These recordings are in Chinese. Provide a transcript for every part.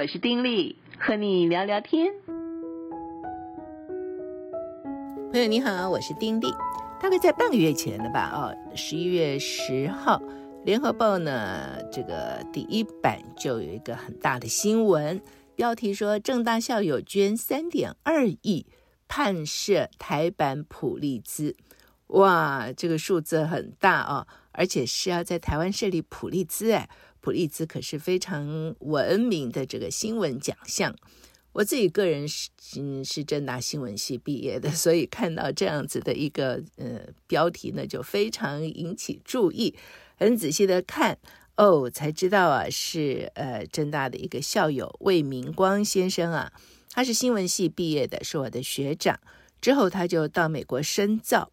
我是丁力，和你聊聊天。朋友你好，我是丁力。大概在半个月前了吧？哦，十一月十号，《联合报》呢，这个第一版就有一个很大的新闻，标题说正大校友捐三点二亿判设台版普利兹。哇，这个数字很大哦，而且是要在台湾设立普利兹哎。普利兹可是非常闻名的这个新闻奖项。我自己个人是嗯是政大新闻系毕业的，所以看到这样子的一个呃标题呢，就非常引起注意。很仔细的看哦，才知道啊是呃政大的一个校友魏明光先生啊，他是新闻系毕业的，是我的学长。之后他就到美国深造。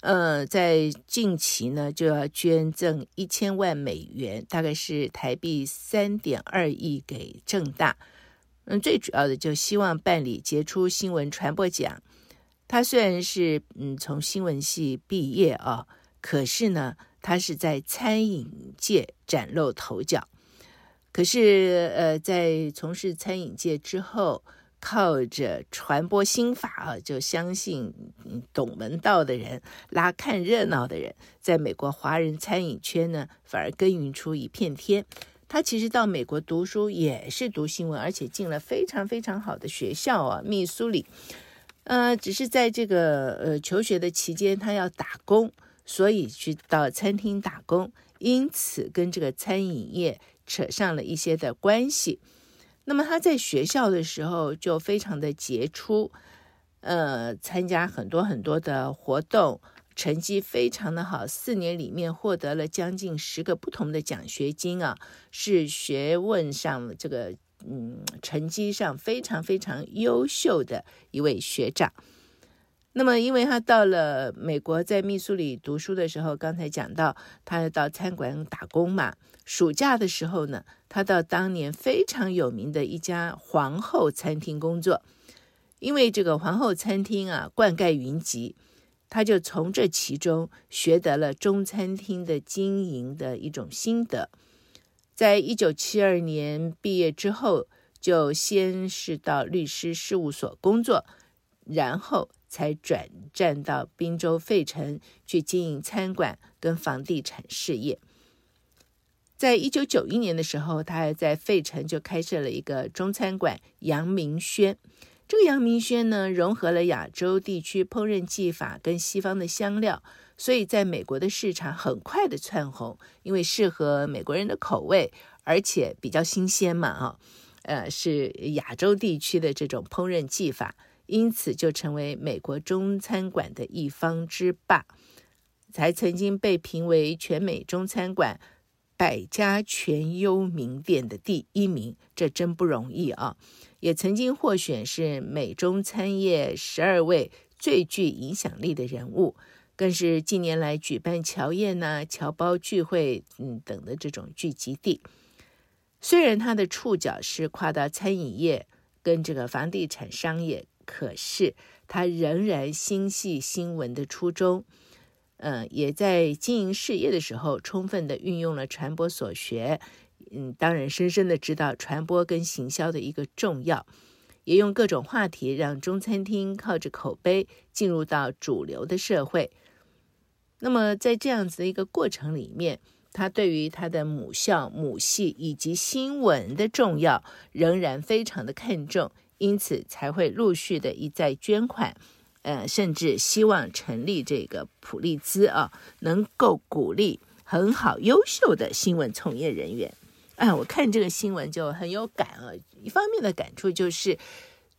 呃，在近期呢，就要捐赠一千万美元，大概是台币三点二亿给正大。嗯，最主要的就希望办理杰出新闻传播奖。他虽然是嗯从新闻系毕业啊，可是呢，他是在餐饮界崭露头角。可是呃，在从事餐饮界之后，靠着传播心法啊，就相信懂门道的人，拉看热闹的人，在美国华人餐饮圈呢，反而耕耘出一片天。他其实到美国读书也是读新闻，而且进了非常非常好的学校啊，密苏里。呃，只是在这个呃求学的期间，他要打工，所以去到餐厅打工，因此跟这个餐饮业扯上了一些的关系。那么他在学校的时候就非常的杰出，呃，参加很多很多的活动，成绩非常的好，四年里面获得了将近十个不同的奖学金啊，是学问上这个嗯成绩上非常非常优秀的一位学长。那么因为他到了美国，在密苏里读书的时候，刚才讲到他要到餐馆打工嘛。暑假的时候呢，他到当年非常有名的一家皇后餐厅工作，因为这个皇后餐厅啊，冠盖云集，他就从这其中学得了中餐厅的经营的一种心得。在一九七二年毕业之后，就先是到律师事务所工作，然后才转战到宾州费城去经营餐馆跟房地产事业。在一九九一年的时候，他还在费城就开设了一个中餐馆“阳明轩”。这个“阳明轩”呢，融合了亚洲地区烹饪技法跟西方的香料，所以在美国的市场很快的窜红，因为适合美国人的口味，而且比较新鲜嘛，啊，呃，是亚洲地区的这种烹饪技法，因此就成为美国中餐馆的一方之霸，才曾经被评为全美中餐馆。百家全优名店的第一名，这真不容易啊！也曾经获选是美中餐业十二位最具影响力的人物，更是近年来举办侨宴呐、侨胞聚会嗯等的这种聚集地。虽然他的触角是跨到餐饮业跟这个房地产商业，可是他仍然心系新闻的初衷。嗯，也在经营事业的时候，充分的运用了传播所学，嗯，当然深深的知道传播跟行销的一个重要，也用各种话题让中餐厅靠着口碑进入到主流的社会。那么在这样子的一个过程里面，他对于他的母校、母系以及新闻的重要仍然非常的看重，因此才会陆续的一再捐款。呃，甚至希望成立这个普利兹啊，能够鼓励很好、优秀的新闻从业人员。哎，我看这个新闻就很有感啊。一方面的感触就是，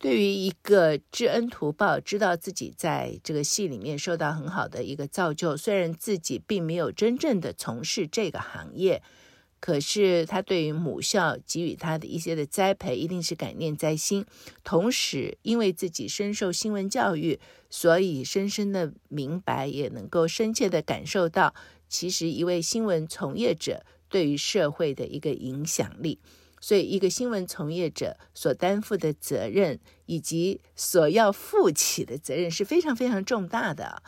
对于一个知恩图报、知道自己在这个系里面受到很好的一个造就，虽然自己并没有真正的从事这个行业。可是他对于母校给予他的一些的栽培，一定是感念在心。同时，因为自己深受新闻教育，所以深深的明白，也能够深切的感受到，其实一位新闻从业者对于社会的一个影响力。所以，一个新闻从业者所担负的责任，以及所要负起的责任是非常非常重大的。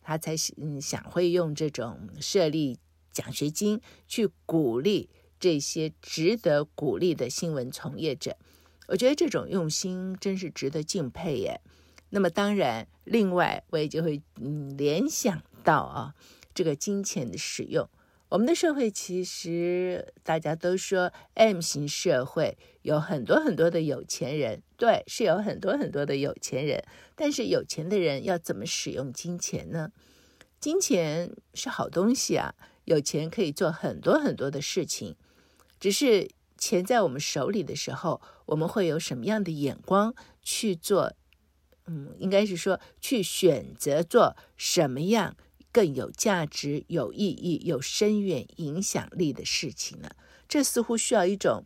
他才嗯想会用这种设立。奖学金去鼓励这些值得鼓励的新闻从业者。我觉得这种用心真是值得敬佩耶。那么当然，另外我也就会嗯联想到啊，这个金钱的使用。我们的社会其实大家都说 M 型社会有很多很多的有钱人，对，是有很多很多的有钱人。但是有钱的人要怎么使用金钱呢？金钱是好东西啊，有钱可以做很多很多的事情，只是。钱在我们手里的时候，我们会有什么样的眼光去做？嗯，应该是说去选择做什么样更有价值、有意义、有深远影响力的事情呢？这似乎需要一种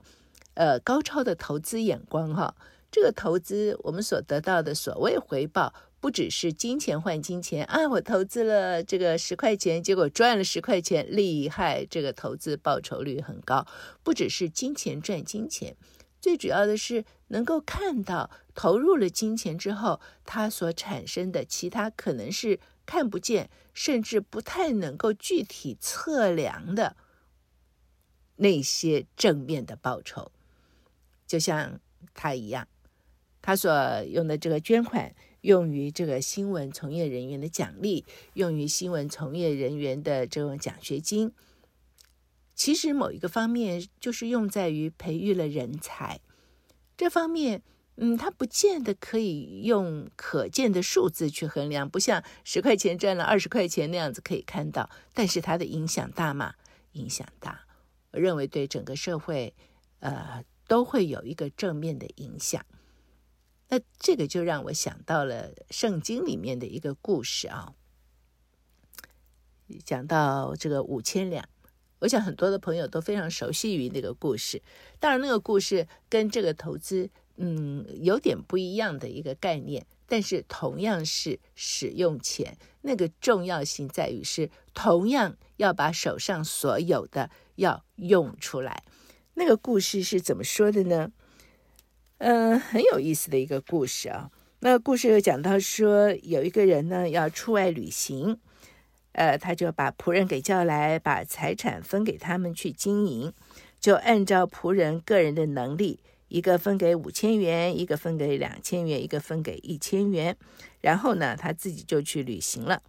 呃高超的投资眼光哈。这个投资我们所得到的所谓回报。不只是金钱换金钱啊！我投资了这个十块钱，结果赚了十块钱，厉害！这个投资报酬率很高。不只是金钱赚金钱，最主要的是能够看到投入了金钱之后，它所产生的其他可能是看不见，甚至不太能够具体测量的那些正面的报酬。就像他一样，他所用的这个捐款。用于这个新闻从业人员的奖励，用于新闻从业人员的这种奖学金，其实某一个方面就是用在于培育了人才。这方面，嗯，它不见得可以用可见的数字去衡量，不像十块钱赚了二十块钱那样子可以看到。但是它的影响大吗？影响大。我认为对整个社会，呃，都会有一个正面的影响。那这个就让我想到了圣经里面的一个故事啊，讲到这个五千两，我想很多的朋友都非常熟悉于那个故事。当然，那个故事跟这个投资，嗯，有点不一样的一个概念，但是同样是使用钱，那个重要性在于是同样要把手上所有的要用出来。那个故事是怎么说的呢？嗯、很有意思的一个故事啊。那故事又讲到说，有一个人呢要出外旅行，呃，他就把仆人给叫来，把财产分给他们去经营，就按照仆人个人的能力，一个分给五千元，一个分给两千元，一个分给一千元，然后呢，他自己就去旅行了。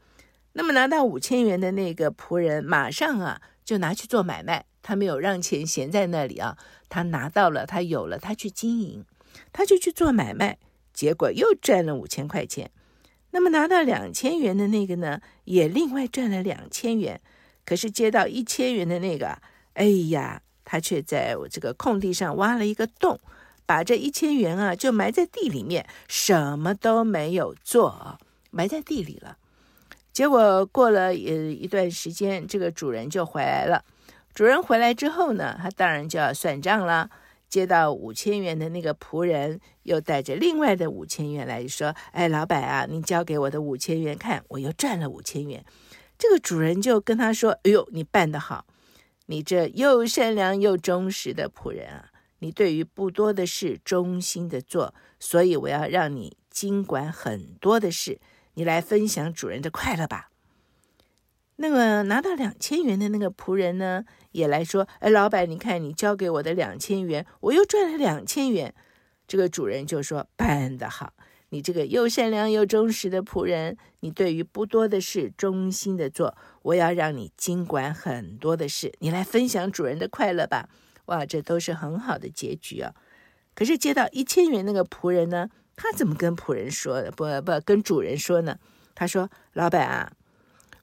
那么拿到五千元的那个仆人，马上啊就拿去做买卖，他没有让钱闲在那里啊，他拿到了，他有了，他去经营。他就去做买卖，结果又赚了五千块钱。那么拿到两千元的那个呢，也另外赚了两千元。可是接到一千元的那个，哎呀，他却在我这个空地上挖了一个洞，把这一千元啊就埋在地里面，什么都没有做，埋在地里了。结果过了呃一段时间，这个主人就回来了。主人回来之后呢，他当然就要算账了。接到五千元的那个仆人，又带着另外的五千元来说：“哎，老板啊，你交给我的五千元，看我又赚了五千元。”这个主人就跟他说：“哎呦，你办得好，你这又善良又忠实的仆人啊！你对于不多的事忠心的做，所以我要让你经管很多的事，你来分享主人的快乐吧。”那个拿到两千元的那个仆人呢，也来说：“哎，老板，你看你交给我的两千元，我又赚了两千元。”这个主人就说：“办得好，你这个又善良又忠实的仆人，你对于不多的事忠心的做，我要让你经管很多的事，你来分享主人的快乐吧。”哇，这都是很好的结局啊。可是接到一千元那个仆人呢，他怎么跟仆人说？不不，跟主人说呢？他说：“老板啊。”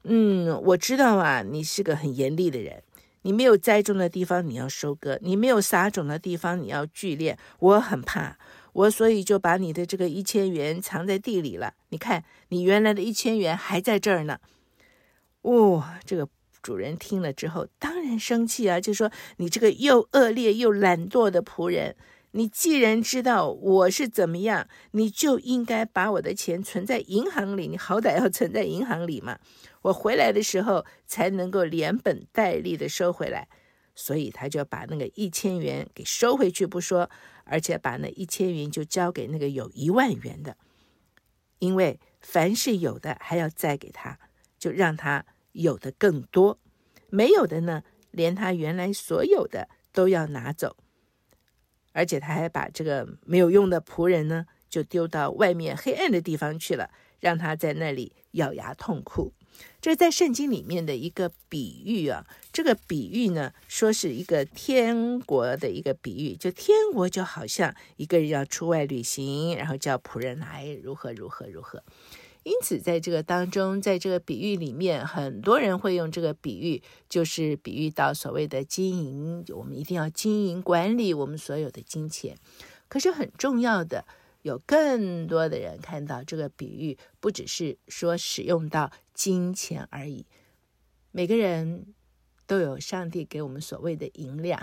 嗯，我知道啊，你是个很严厉的人。你没有栽种的地方，你要收割；你没有撒种的地方，你要聚敛。我很怕，我所以就把你的这个一千元藏在地里了。你看，你原来的一千元还在这儿呢。哦，这个主人听了之后，当然生气啊，就说你这个又恶劣又懒惰的仆人。你既然知道我是怎么样，你就应该把我的钱存在银行里。你好歹要存在银行里嘛，我回来的时候才能够连本带利的收回来。所以他就把那个一千元给收回去不说，而且把那一千元就交给那个有一万元的，因为凡是有的还要再给他，就让他有的更多；没有的呢，连他原来所有的。都要拿走，而且他还把这个没有用的仆人呢，就丢到外面黑暗的地方去了，让他在那里咬牙痛哭。这在圣经里面的一个比喻啊，这个比喻呢，说是一个天国的一个比喻，就天国就好像一个人要出外旅行，然后叫仆人来如何如何如何。因此，在这个当中，在这个比喻里面，很多人会用这个比喻，就是比喻到所谓的经营，我们一定要经营管理我们所有的金钱。可是很重要的。有更多的人看到这个比喻，不只是说使用到金钱而已。每个人都有上帝给我们所谓的银两，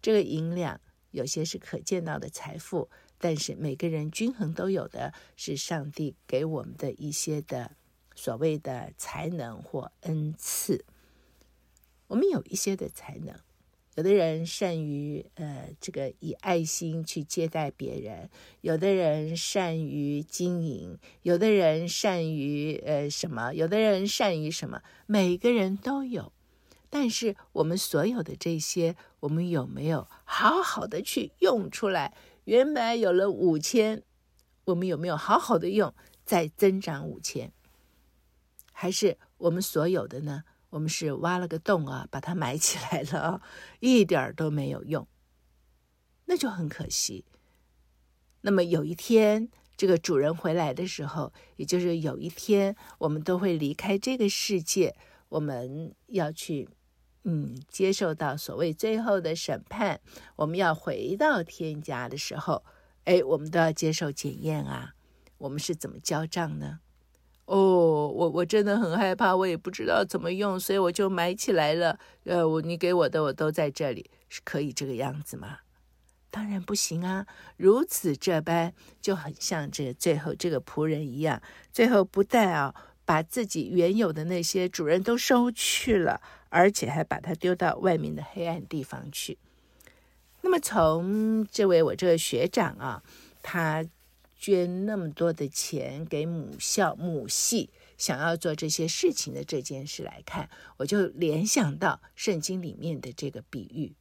这个银两有些是可见到的财富，但是每个人均衡都有的是上帝给我们的一些的所谓的才能或恩赐。我们有一些的才能。有的人善于呃这个以爱心去接待别人，有的人善于经营，有的人善于呃什么，有的人善于什么，每个人都有。但是我们所有的这些，我们有没有好好的去用出来？原本有了五千，我们有没有好好的用，再增长五千？还是我们所有的呢？我们是挖了个洞啊，把它埋起来了啊，一点都没有用，那就很可惜。那么有一天，这个主人回来的时候，也就是有一天，我们都会离开这个世界，我们要去，嗯，接受到所谓最后的审判，我们要回到天家的时候，哎，我们都要接受检验啊。我们是怎么交账呢？哦，我我真的很害怕，我也不知道怎么用，所以我就埋起来了。呃，我你给我的我都在这里，是可以这个样子吗？当然不行啊！如此这般就很像这最后这个仆人一样，最后不但啊把自己原有的那些主人都收去了，而且还把他丢到外面的黑暗地方去。那么从这位我这个学长啊，他。捐那么多的钱给母校母系，想要做这些事情的这件事来看，我就联想到圣经里面的这个比喻。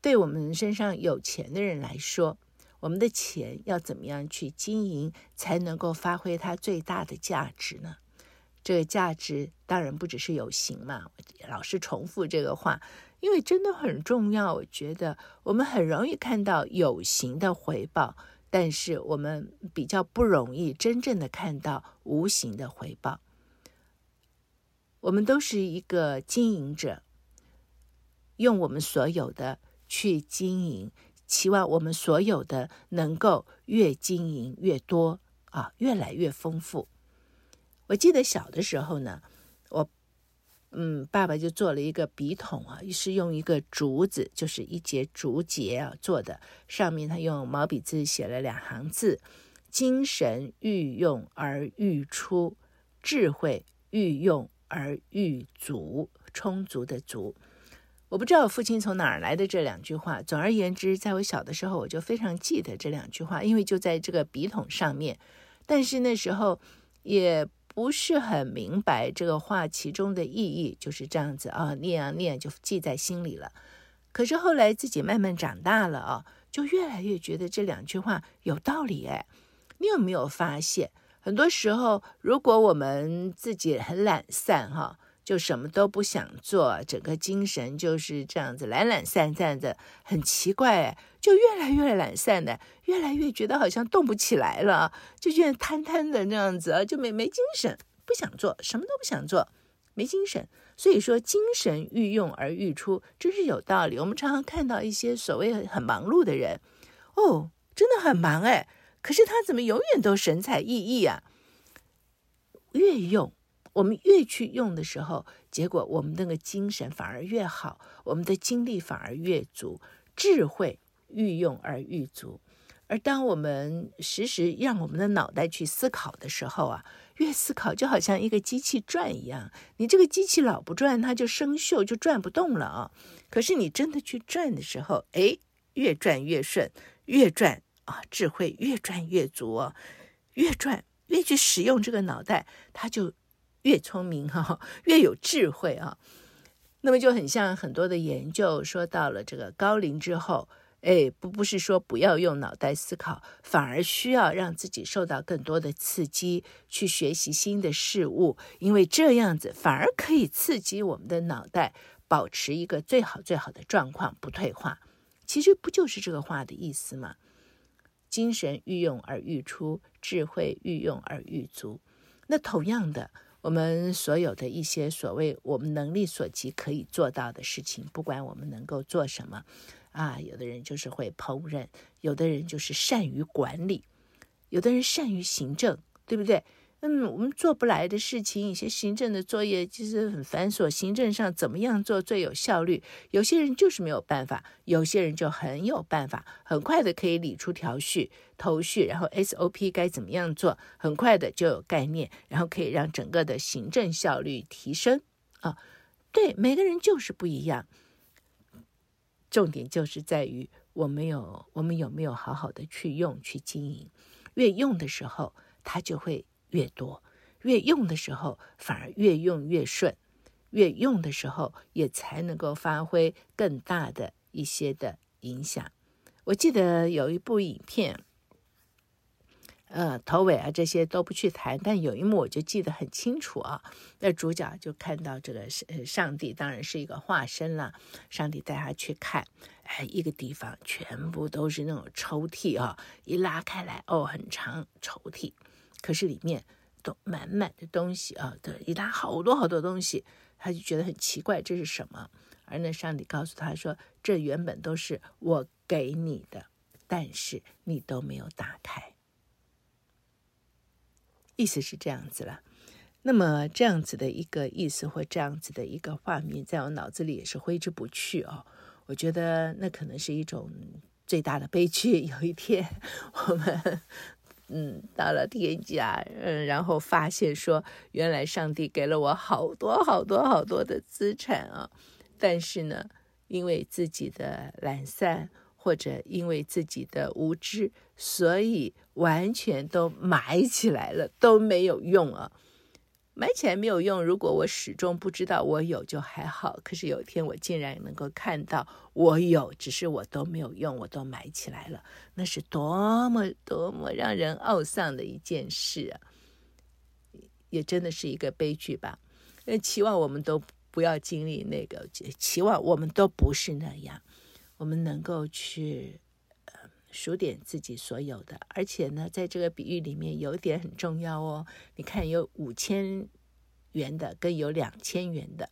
对我们身上有钱的人来说，我们的钱要怎么样去经营，才能够发挥它最大的价值呢？这个价值当然不只是有形嘛，老是重复这个话。因为真的很重要，我觉得我们很容易看到有形的回报，但是我们比较不容易真正的看到无形的回报。我们都是一个经营者，用我们所有的去经营，期望我们所有的能够越经营越多啊，越来越丰富。我记得小的时候呢，我。嗯，爸爸就做了一个笔筒啊，是用一个竹子，就是一节竹节啊做的，上面他用毛笔字写了两行字：精神愈用而愈出，智慧愈用而愈足，充足的足。我不知道我父亲从哪儿来的这两句话。总而言之，在我小的时候，我就非常记得这两句话，因为就在这个笔筒上面。但是那时候也。不是很明白这个话其中的意义，就是这样子啊，念啊念就记在心里了。可是后来自己慢慢长大了啊，就越来越觉得这两句话有道理哎。你有没有发现，很多时候如果我们自己很懒散哈，就什么都不想做，整个精神就是这样子懒懒散散的，很奇怪哎。就越来越懒散的，越来越觉得好像动不起来了，就觉得瘫瘫的那样子，就没没精神，不想做，什么都不想做，没精神。所以说，精神愈用而愈出，真是有道理。我们常常看到一些所谓很忙碌的人，哦，真的很忙哎，可是他怎么永远都神采奕奕啊？越用，我们越去用的时候，结果我们那个精神反而越好，我们的精力反而越足，智慧。愈用而愈足，而当我们时时让我们的脑袋去思考的时候啊，越思考就好像一个机器转一样，你这个机器老不转，它就生锈，就转不动了啊。可是你真的去转的时候，哎，越转越顺，越转啊，智慧越转越足啊，越转越去使用这个脑袋，它就越聪明哈，越有智慧啊。那么就很像很多的研究说，到了这个高龄之后，哎，不不是说不要用脑袋思考，反而需要让自己受到更多的刺激，去学习新的事物，因为这样子反而可以刺激我们的脑袋，保持一个最好最好的状况，不退化。其实不就是这个话的意思吗？精神愈用而愈出，智慧愈用而愈足。那同样的。我们所有的一些所谓我们能力所及可以做到的事情，不管我们能够做什么，啊，有的人就是会烹饪，有的人就是善于管理，有的人善于行政，对不对？嗯，我们做不来的事情，一些行政的作业其实很繁琐。行政上怎么样做最有效率？有些人就是没有办法，有些人就很有办法，很快的可以理出条序、头绪，然后 SOP 该怎么样做，很快的就有概念，然后可以让整个的行政效率提升。啊，对，每个人就是不一样。重点就是在于我们有我们有没有好好的去用、去经营。越用的时候，它就会。越多，越用的时候反而越用越顺，越用的时候也才能够发挥更大的一些的影响。我记得有一部影片，呃，头尾啊这些都不去谈，但有一幕我就记得很清楚啊。那主角就看到这个上上帝，当然是一个化身了。上帝带他去看，哎，一个地方全部都是那种抽屉啊，一拉开来哦，很长抽屉。可是里面都满满的东西啊，对，一拉好多好多东西，他就觉得很奇怪，这是什么？而那上帝告诉他说：“这原本都是我给你的，但是你都没有打开。”意思是这样子了。那么这样子的一个意思或这样子的一个画面，在我脑子里也是挥之不去哦。我觉得那可能是一种最大的悲剧。有一天我们。嗯，到了天家，嗯，然后发现说，原来上帝给了我好多好多好多的资产啊，但是呢，因为自己的懒散或者因为自己的无知，所以完全都埋起来了，都没有用啊。埋起来没有用。如果我始终不知道我有就还好，可是有一天我竟然能够看到我有，只是我都没有用，我都埋起来了，那是多么多么让人懊丧的一件事啊！也真的是一个悲剧吧。那期望我们都不要经历那个，期望我们都不是那样，我们能够去。数点自己所有的，而且呢，在这个比喻里面有一点很重要哦。你看，有五千元的跟有两千元的，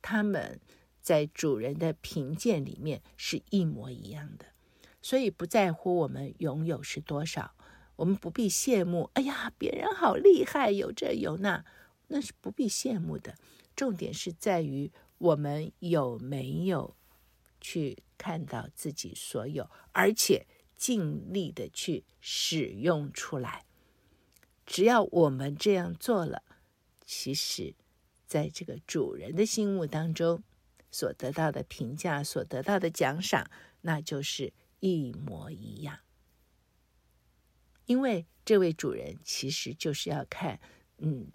他们在主人的评鉴里面是一模一样的。所以不在乎我们拥有是多少，我们不必羡慕。哎呀，别人好厉害，有这有那，那是不必羡慕的。重点是在于我们有没有去看到自己所有，而且。尽力的去使用出来，只要我们这样做了，其实，在这个主人的心目当中，所得到的评价、所得到的奖赏，那就是一模一样。因为这位主人其实就是要看，嗯，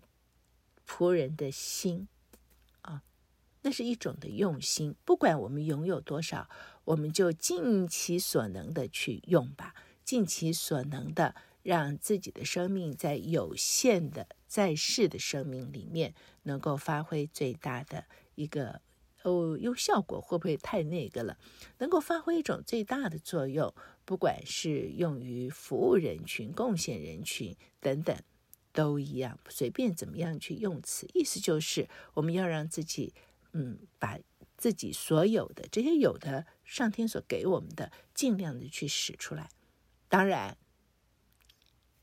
仆人的心。那是一种的用心，不管我们拥有多少，我们就尽其所能的去用吧，尽其所能的让自己的生命在有限的在世的生命里面，能够发挥最大的一个哦，用效果会不会太那个了？能够发挥一种最大的作用，不管是用于服务人群、贡献人群等等，都一样，随便怎么样去用词，意思就是我们要让自己。嗯，把自己所有的这些有的上天所给我们的，尽量的去使出来。当然，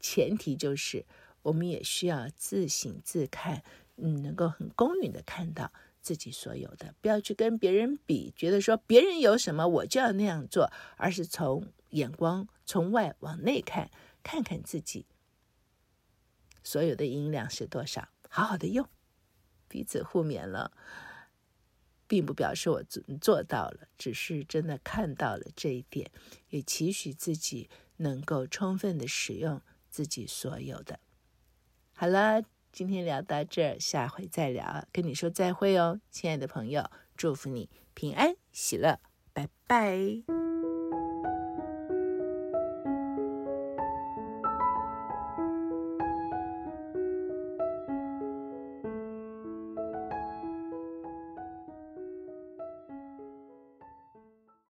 前提就是我们也需要自省自看，嗯，能够很公允的看到自己所有的，不要去跟别人比，觉得说别人有什么我就要那样做，而是从眼光从外往内看，看看自己所有的银两是多少，好好的用，彼此互勉了。并不表示我做做到了，只是真的看到了这一点，也期许自己能够充分的使用自己所有的。好了，今天聊到这儿，下回再聊，跟你说再会哦，亲爱的朋友，祝福你平安喜乐，拜拜。